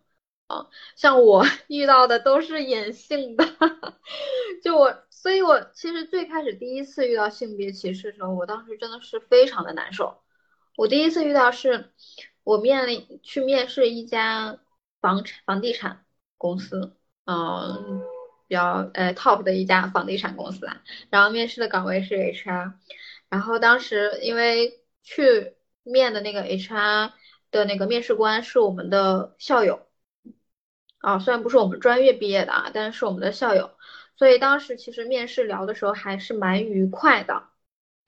啊，像我 遇到的都是隐性的，就我，所以我其实最开始第一次遇到性别歧视的时候，我当时真的是非常的难受。我第一次遇到是，我面临去面试一家房产房地产公司，嗯，比较呃 top 的一家房地产公司啊，然后面试的岗位是 HR。然后当时因为去面的那个 HR 的那个面试官是我们的校友，啊，虽然不是我们专业毕业的啊，但是是我们的校友，所以当时其实面试聊的时候还是蛮愉快的，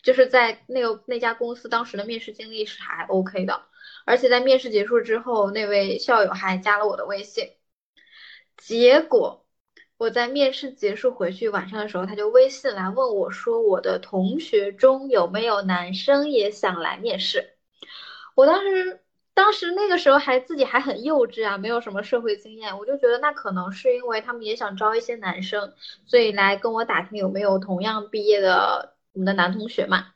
就是在那个那家公司当时的面试经历是还 OK 的，而且在面试结束之后，那位校友还加了我的微信，结果。我在面试结束回去晚上的时候，他就微信来问我，说我的同学中有没有男生也想来面试。我当时，当时那个时候还自己还很幼稚啊，没有什么社会经验，我就觉得那可能是因为他们也想招一些男生，所以来跟我打听有没有同样毕业的我们的男同学嘛。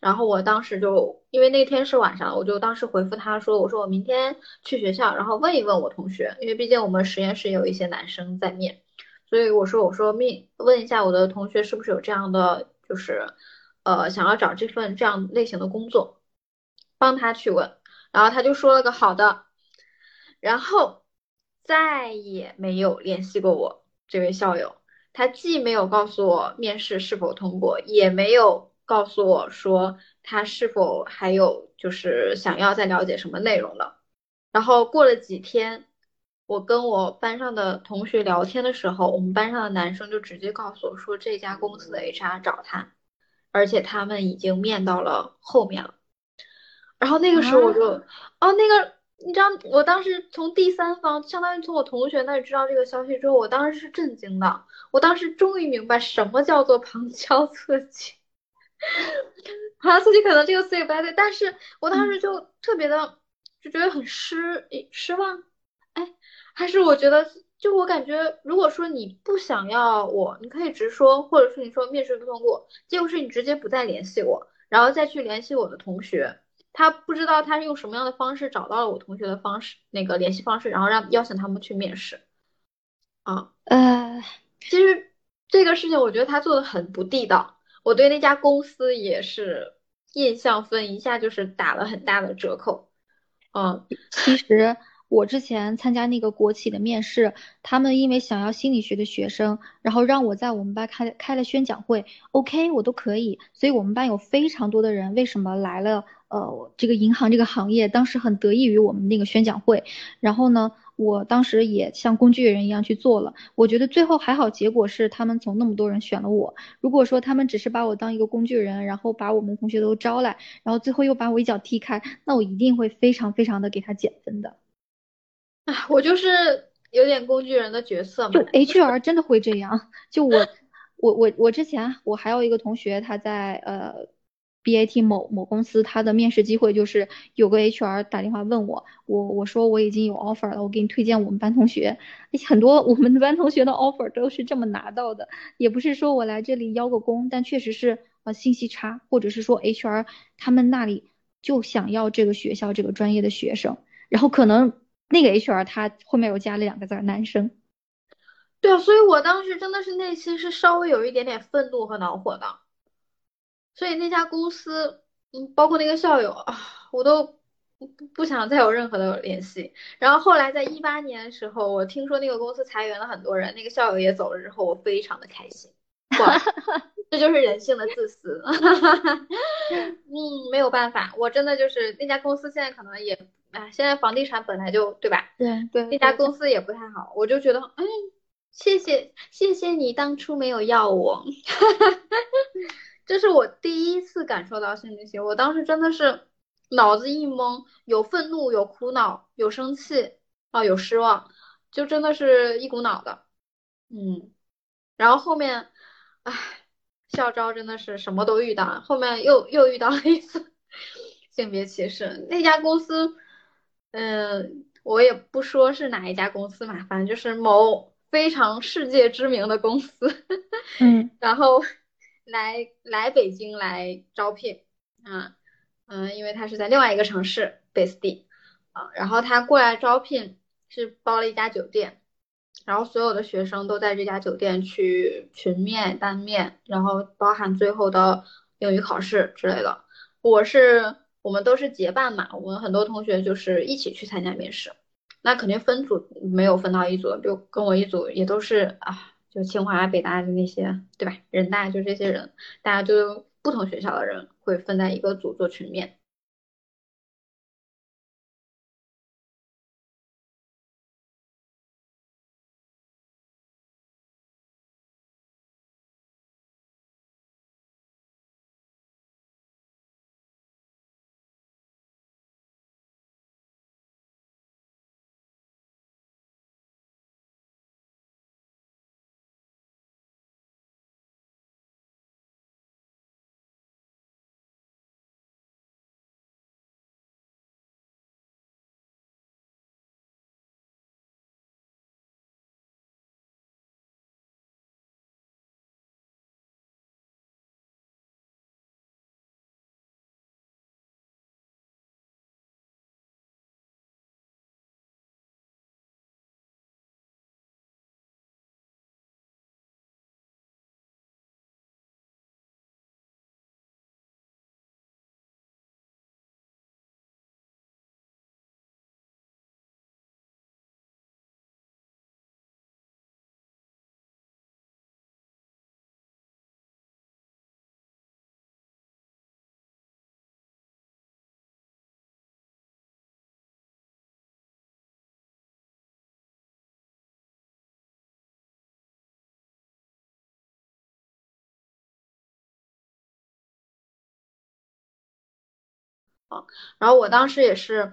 然后我当时就因为那天是晚上，我就当时回复他说，我说我明天去学校，然后问一问我同学，因为毕竟我们实验室有一些男生在面。所以我说我说面问一下我的同学是不是有这样的，就是呃想要找这份这样类型的工作，帮他去问，然后他就说了个好的，然后再也没有联系过我这位校友，他既没有告诉我面试是否通过，也没有告诉我说他是否还有就是想要再了解什么内容了。然后过了几天，我跟我班上的同学聊天的时候，我们班上的男生就直接告诉我说，这家公司的 HR 找他，而且他们已经面到了后面了。然后那个时候我就，哦，那个你知道，我当时从第三方，相当于从我同学那里知道这个消息之后，我当时是震惊的。我当时终于明白什么叫做旁敲侧击，旁敲侧击可能这个词也不太对，但是我当时就特别的。就觉得很失失望，哎，还是我觉得，就我感觉，如果说你不想要我，你可以直说，或者是你说面试不通过，结果是你直接不再联系我，然后再去联系我的同学，他不知道他是用什么样的方式找到了我同学的方式，那个联系方式，然后让邀请他们去面试，啊，呃，其实这个事情我觉得他做的很不地道，我对那家公司也是印象分一下就是打了很大的折扣。嗯，其实我之前参加那个国企的面试，他们因为想要心理学的学生，然后让我在我们班开开了宣讲会，OK，我都可以。所以我们班有非常多的人，为什么来了？呃，这个银行这个行业，当时很得益于我们那个宣讲会。然后呢？我当时也像工具人一样去做了，我觉得最后还好，结果是他们从那么多人选了我。如果说他们只是把我当一个工具人，然后把我们同学都招来，然后最后又把我一脚踢开，那我一定会非常非常的给他减分的。啊，我就是有点工具人的角色嘛。就 HR 真的会这样。就我，我我我之前我还有一个同学，他在呃。BAT 某某公司，他的面试机会就是有个 HR 打电话问我，我我说我已经有 offer 了，我给你推荐我们班同学。很多我们班同学的 offer 都是这么拿到的，也不是说我来这里邀个功，但确实是呃信息差，或者是说 HR 他们那里就想要这个学校这个专业的学生，然后可能那个 HR 他后面又加了两个字男生。对啊，所以我当时真的是内心是稍微有一点点愤怒和恼火的。所以那家公司，嗯，包括那个校友啊，我都不不想再有任何的联系。然后后来在一八年的时候，我听说那个公司裁员了很多人，那个校友也走了之后，我非常的开心。哇，这就是人性的自私。嗯，没有办法，我真的就是那家公司现在可能也，哎，现在房地产本来就对吧？对对，那家公司也不太好，我就觉得，嗯，谢谢谢谢你当初没有要我。这是我第一次感受到心理学，我当时真的是脑子一懵，有愤怒，有苦恼，有生气啊，有失望，就真的是一股脑的，嗯，然后后面，唉，校招真的是什么都遇到，后面又又遇到了一次 性别歧视，那家公司，嗯，我也不说是哪一家公司嘛，反正就是某非常世界知名的公司，嗯，然后。来来北京来招聘啊，嗯，因为他是在另外一个城市 base 地啊，然后他过来招聘是包了一家酒店，然后所有的学生都在这家酒店去群面、单面，然后包含最后的英语考试之类的。我是我们都是结伴嘛，我们很多同学就是一起去参加面试，那肯定分组没有分到一组，就跟我一组也都是啊。就清华、北大的那些，对吧？人大就这些人，大家就不同学校的人会分在一个组做群面。啊。然后我当时也是，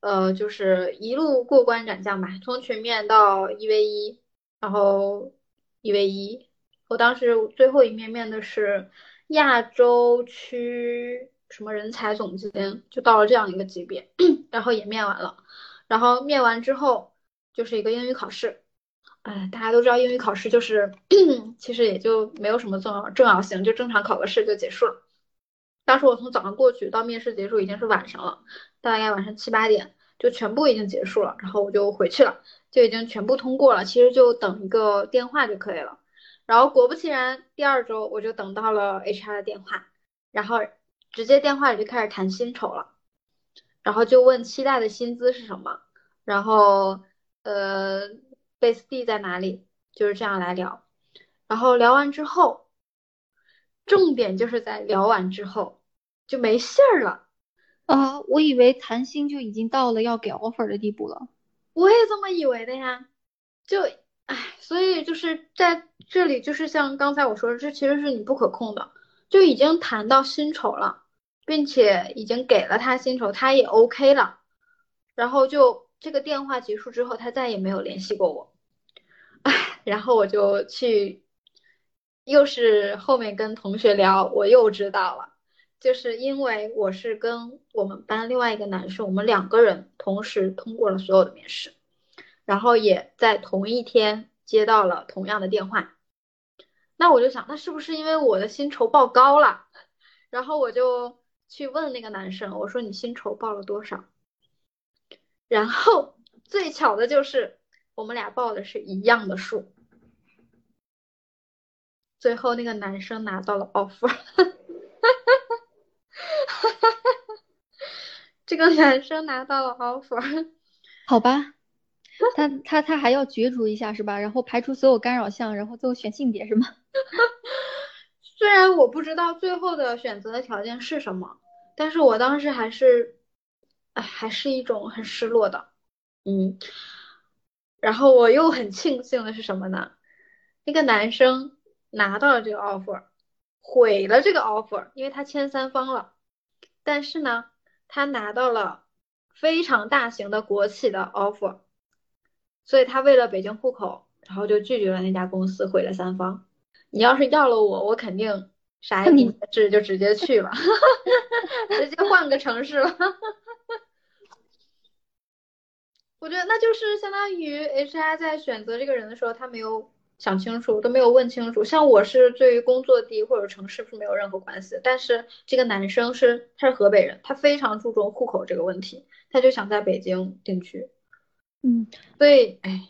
呃，就是一路过关斩将吧，从群面到一 v 一，然后一 v 一。我当时最后一面面的是亚洲区什么人才总监，就到了这样一个级别，然后也面完了。然后面完之后就是一个英语考试。哎，大家都知道英语考试就是，其实也就没有什么重要重要性，就正常考个试就结束了。当时我从早上过去到面试结束已经是晚上了，大概晚上七八点就全部已经结束了，然后我就回去了，就已经全部通过了。其实就等一个电话就可以了。然后果不其然，第二周我就等到了 HR 的电话，然后直接电话里就开始谈薪酬了，然后就问期待的薪资是什么，然后呃。base 地在哪里？就是这样来聊，然后聊完之后，重点就是在聊完之后就没信儿了啊！我以为谈薪就已经到了要给 offer 的地步了，我也这么以为的呀。就唉，所以就是在这里，就是像刚才我说的，这其实是你不可控的，就已经谈到薪酬了，并且已经给了他薪酬，他也 OK 了，然后就这个电话结束之后，他再也没有联系过我。唉，然后我就去，又是后面跟同学聊，我又知道了，就是因为我是跟我们班另外一个男生，我们两个人同时通过了所有的面试，然后也在同一天接到了同样的电话，那我就想，那是不是因为我的薪酬报高了？然后我就去问那个男生，我说你薪酬报了多少？然后最巧的就是。我们俩报的是一样的数，最后那个男生拿到了 offer，这个男生拿到了 offer，好吧，他他他还要角逐一下是吧？然后排除所有干扰项，然后最后选性别是吗？虽然我不知道最后的选择的条件是什么，但是我当时还是，哎，还是一种很失落的，嗯。然后我又很庆幸的是什么呢？那个男生拿到了这个 offer，毁了这个 offer，因为他签三方了。但是呢，他拿到了非常大型的国企的 offer，所以他为了北京户口，然后就拒绝了那家公司，毁了三方。你要是要了我，我肯定啥也不是，就直接去了，直接换个城市了。我觉得那就是相当于 HR 在选择这个人的时候，他没有想清楚，都没有问清楚。像我是对于工作地或者城市是没有任何关系，但是这个男生是他是河北人，他非常注重户口这个问题，他就想在北京定居。嗯，所以哎，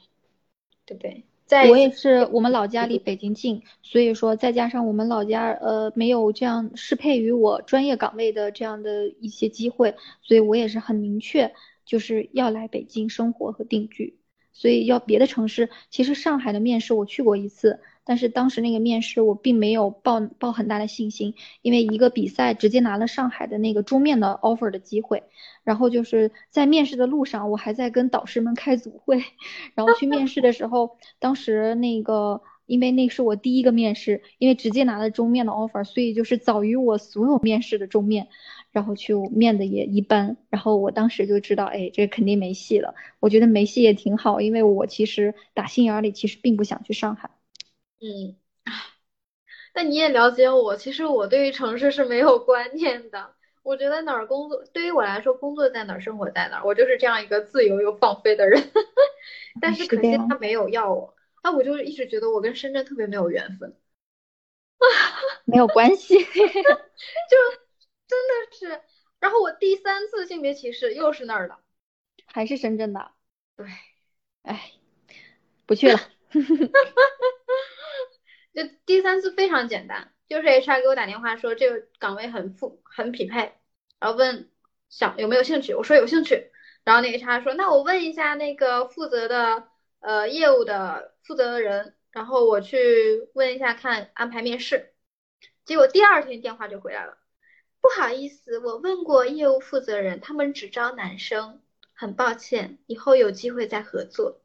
对不对？在我也是，我们老家离北京近，所以说再加上我们老家呃没有这样适配于我专业岗位的这样的一些机会，所以我也是很明确。就是要来北京生活和定居，所以要别的城市。其实上海的面试我去过一次，但是当时那个面试我并没有抱抱很大的信心，因为一个比赛直接拿了上海的那个桌面的 offer 的机会。然后就是在面试的路上，我还在跟导师们开组会。然后去面试的时候，当时那个因为那是我第一个面试，因为直接拿了桌面的 offer，所以就是早于我所有面试的桌面。然后去面的也一般，然后我当时就知道，哎，这肯定没戏了。我觉得没戏也挺好，因为我其实打心眼里其实并不想去上海。嗯，那你也了解我，其实我对于城市是没有观念的。我觉得哪儿工作，对于我来说，工作在哪儿，生活在哪儿，我就是这样一个自由又放飞的人。但是可惜他没有要我，那我就一直觉得我跟深圳特别没有缘分。没有关系，就。真的是，然后我第三次性别歧视又是那儿的，还是深圳的。对，哎，不去了。就第三次非常简单，就是 HR 给我打电话说这个岗位很富很匹配，然后问想有没有兴趣，我说有兴趣。然后那 HR 说那我问一下那个负责的呃业务的负责的人，然后我去问一下看安排面试。结果第二天电话就回来了。不好意思，我问过业务负责人，他们只招男生，很抱歉，以后有机会再合作。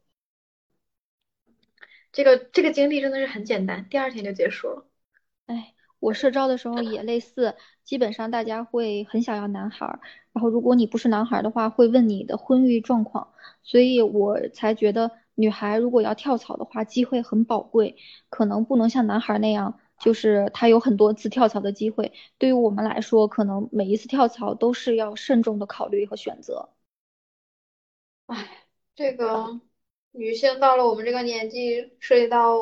这个这个经历真的是很简单，第二天就结束了。哎，我社招的时候也类似，基本上大家会很想要男孩，然后如果你不是男孩的话，会问你的婚育状况，所以我才觉得女孩如果要跳槽的话，机会很宝贵，可能不能像男孩那样，就是他有很多次跳槽的机会。对于我们来说，可能每一次跳槽都是要慎重的考虑和选择。哎，这个女性到了我们这个年纪，涉及到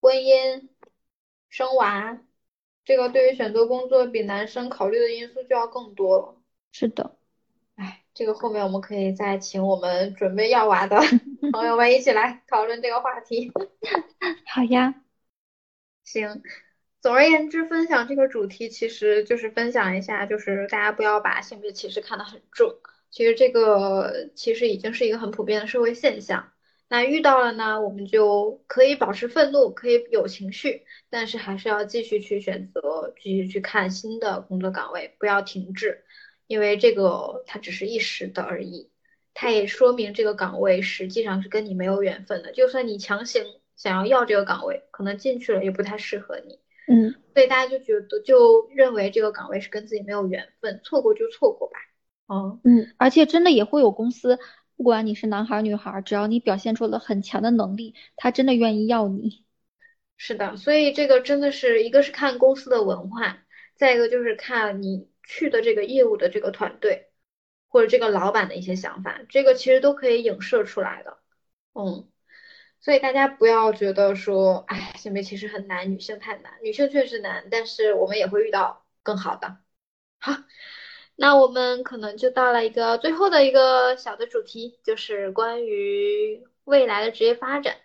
婚姻、生娃。这个对于选择工作比男生考虑的因素就要更多了。是的，哎，这个后面我们可以再请我们准备要娃的 朋友们一起来讨论这个话题。好呀，行。总而言之，分享这个主题其实就是分享一下，就是大家不要把性别歧视看得很重。其实这个其实已经是一个很普遍的社会现象。那遇到了呢，我们就可以保持愤怒，可以有情绪，但是还是要继续去选择，继续去看新的工作岗位，不要停滞，因为这个它只是一时的而已，它也说明这个岗位实际上是跟你没有缘分的。就算你强行想要要这个岗位，可能进去了也不太适合你。嗯，所以大家就觉得就认为这个岗位是跟自己没有缘分，错过就错过吧。嗯嗯，而且真的也会有公司。不管你是男孩女孩，只要你表现出了很强的能力，他真的愿意要你。是的，所以这个真的是一个是看公司的文化，再一个就是看你去的这个业务的这个团队或者这个老板的一些想法，这个其实都可以影射出来的。嗯，所以大家不要觉得说，哎，性别歧视很难，女性太难，女性确实难，但是我们也会遇到更好的。好。那我们可能就到了一个最后的一个小的主题，就是关于未来的职业发展。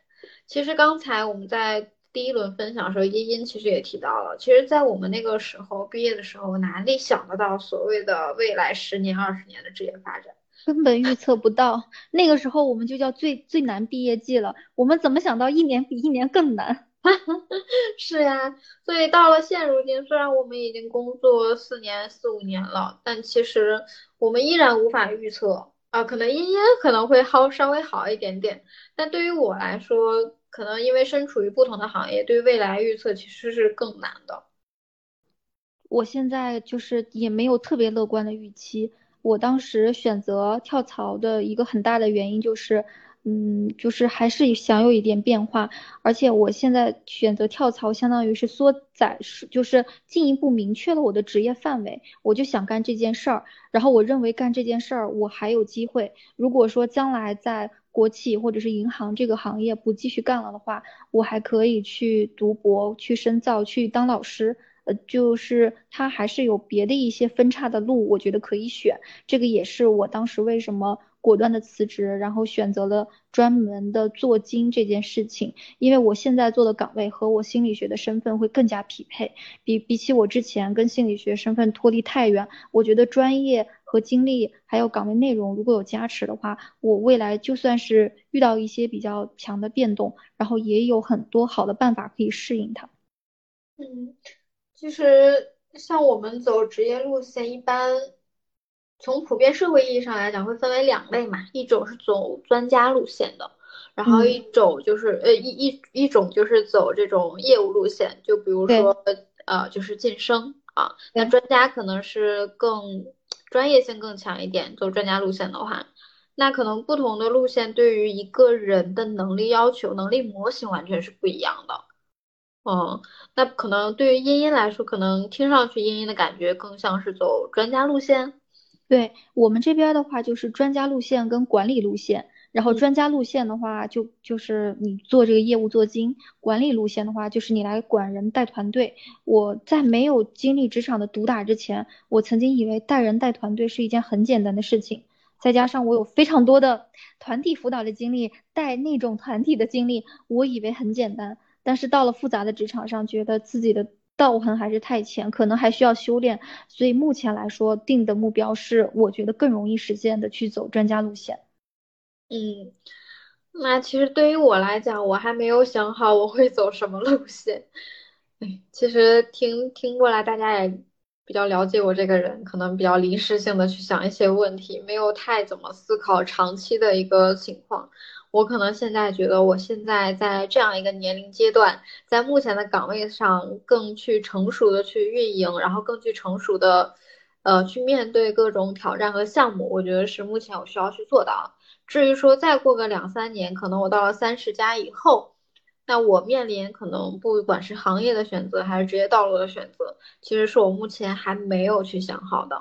其实刚才我们在第一轮分享的时候，茵茵其实也提到了，其实，在我们那个时候毕业的时候，哪里想得到所谓的未来十年、二十年的职业发展，根本预测不到。那个时候我们就叫最最难毕业季了，我们怎么想到一年比一年更难？是呀，所以到了现如今，虽然我们已经工作四年、四五年了，但其实我们依然无法预测啊。可能茵茵可能会好稍微好一点点，但对于我来说，可能因为身处于不同的行业，对未来预测其实是更难的。我现在就是也没有特别乐观的预期。我当时选择跳槽的一个很大的原因就是。嗯，就是还是想有一点变化，而且我现在选择跳槽，相当于是缩窄，是就是进一步明确了我的职业范围。我就想干这件事儿，然后我认为干这件事儿我还有机会。如果说将来在国企或者是银行这个行业不继续干了的话，我还可以去读博、去深造、去当老师。呃，就是他还是有别的一些分叉的路，我觉得可以选。这个也是我当时为什么。果断的辞职，然后选择了专门的做精这件事情，因为我现在做的岗位和我心理学的身份会更加匹配，比比起我之前跟心理学身份脱离太远，我觉得专业和经历还有岗位内容如果有加持的话，我未来就算是遇到一些比较强的变动，然后也有很多好的办法可以适应它。嗯，其实像我们走职业路线一般。从普遍社会意义上来讲，会分为两类嘛，一种是走专家路线的，然后一种就是呃一一一种就是走这种业务路线，就比如说呃就是晋升啊，那专家可能是更专业性更强一点，走专家路线的话，那可能不同的路线对于一个人的能力要求、能力模型完全是不一样的。嗯，那可能对于茵茵来说，可能听上去茵茵的感觉更像是走专家路线。对我们这边的话，就是专家路线跟管理路线。然后专家路线的话，就就是你做这个业务做精；管理路线的话，就是你来管人带团队。我在没有经历职场的毒打之前，我曾经以为带人带团队是一件很简单的事情。再加上我有非常多的团体辅导的经历，带那种团体的经历，我以为很简单。但是到了复杂的职场上，觉得自己的。道行还是太浅，可能还需要修炼，所以目前来说定的目标是我觉得更容易实现的，去走专家路线。嗯，那其实对于我来讲，我还没有想好我会走什么路线。哎，其实听听过来，大家也比较了解我这个人，可能比较临时性的去想一些问题，没有太怎么思考长期的一个情况。我可能现在觉得，我现在在这样一个年龄阶段，在目前的岗位上更去成熟的去运营，然后更去成熟的，呃，去面对各种挑战和项目，我觉得是目前我需要去做到。至于说再过个两三年，可能我到了三十加以后，那我面临可能不管是行业的选择还是职业道路的选择，其实是我目前还没有去想好的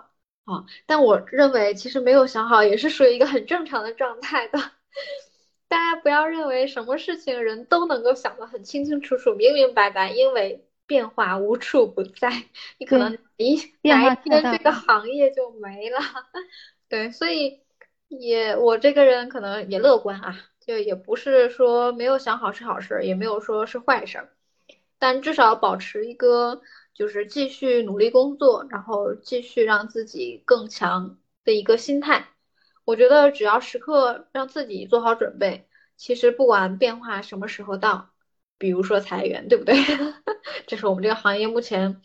啊。但我认为其实没有想好也是属于一个很正常的状态的。大家不要认为什么事情人都能够想得很清清楚楚、明明白白，因为变化无处不在，你可能一哪一天这个行业就没了。对，所以也我这个人可能也乐观啊，就也不是说没有想好是好事，也没有说是坏事，但至少保持一个就是继续努力工作，然后继续让自己更强的一个心态。我觉得只要时刻让自己做好准备，其实不管变化什么时候到，比如说裁员，对不对？这是我们这个行业目前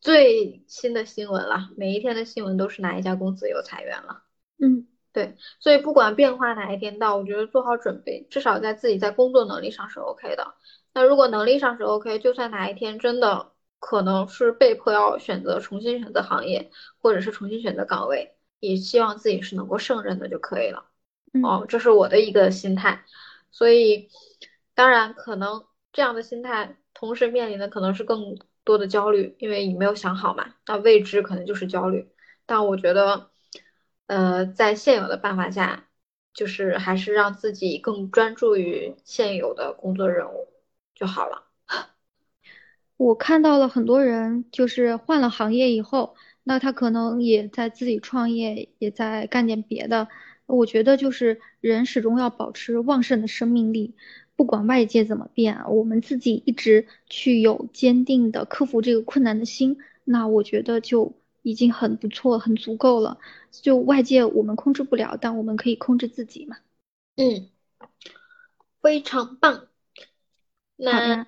最新的新闻了，每一天的新闻都是哪一家公司有裁员了。嗯，对，所以不管变化哪一天到，我觉得做好准备，至少在自己在工作能力上是 OK 的。那如果能力上是 OK，就算哪一天真的可能是被迫要选择重新选择行业，或者是重新选择岗位。也希望自己是能够胜任的就可以了，哦，这是我的一个心态，所以当然可能这样的心态同时面临的可能是更多的焦虑，因为你没有想好嘛，那未知可能就是焦虑。但我觉得，呃，在现有的办法下，就是还是让自己更专注于现有的工作任务就好了。我看到了很多人就是换了行业以后。那他可能也在自己创业，也在干点别的。我觉得就是人始终要保持旺盛的生命力，不管外界怎么变，我们自己一直去有坚定的克服这个困难的心，那我觉得就已经很不错，很足够了。就外界我们控制不了，但我们可以控制自己嘛。嗯，非常棒。那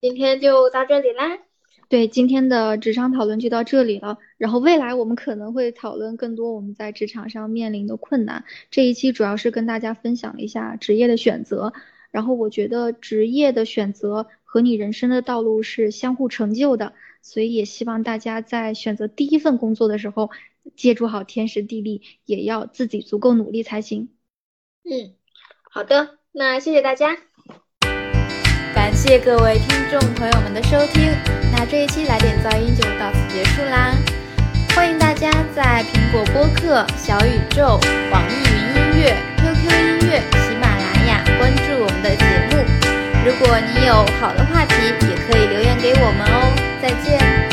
今天就到这里啦。对今天的职场讨论就到这里了，然后未来我们可能会讨论更多我们在职场上面临的困难。这一期主要是跟大家分享了一下职业的选择，然后我觉得职业的选择和你人生的道路是相互成就的，所以也希望大家在选择第一份工作的时候，借助好天时地利，也要自己足够努力才行。嗯，好的，那谢谢大家。感谢各位听众朋友们的收听，那这一期来点噪音就到此结束啦。欢迎大家在苹果播客、小宇宙、网易云音乐、QQ 音乐、喜马拉雅关注我们的节目。如果你有好的话题，也可以留言给我们哦。再见。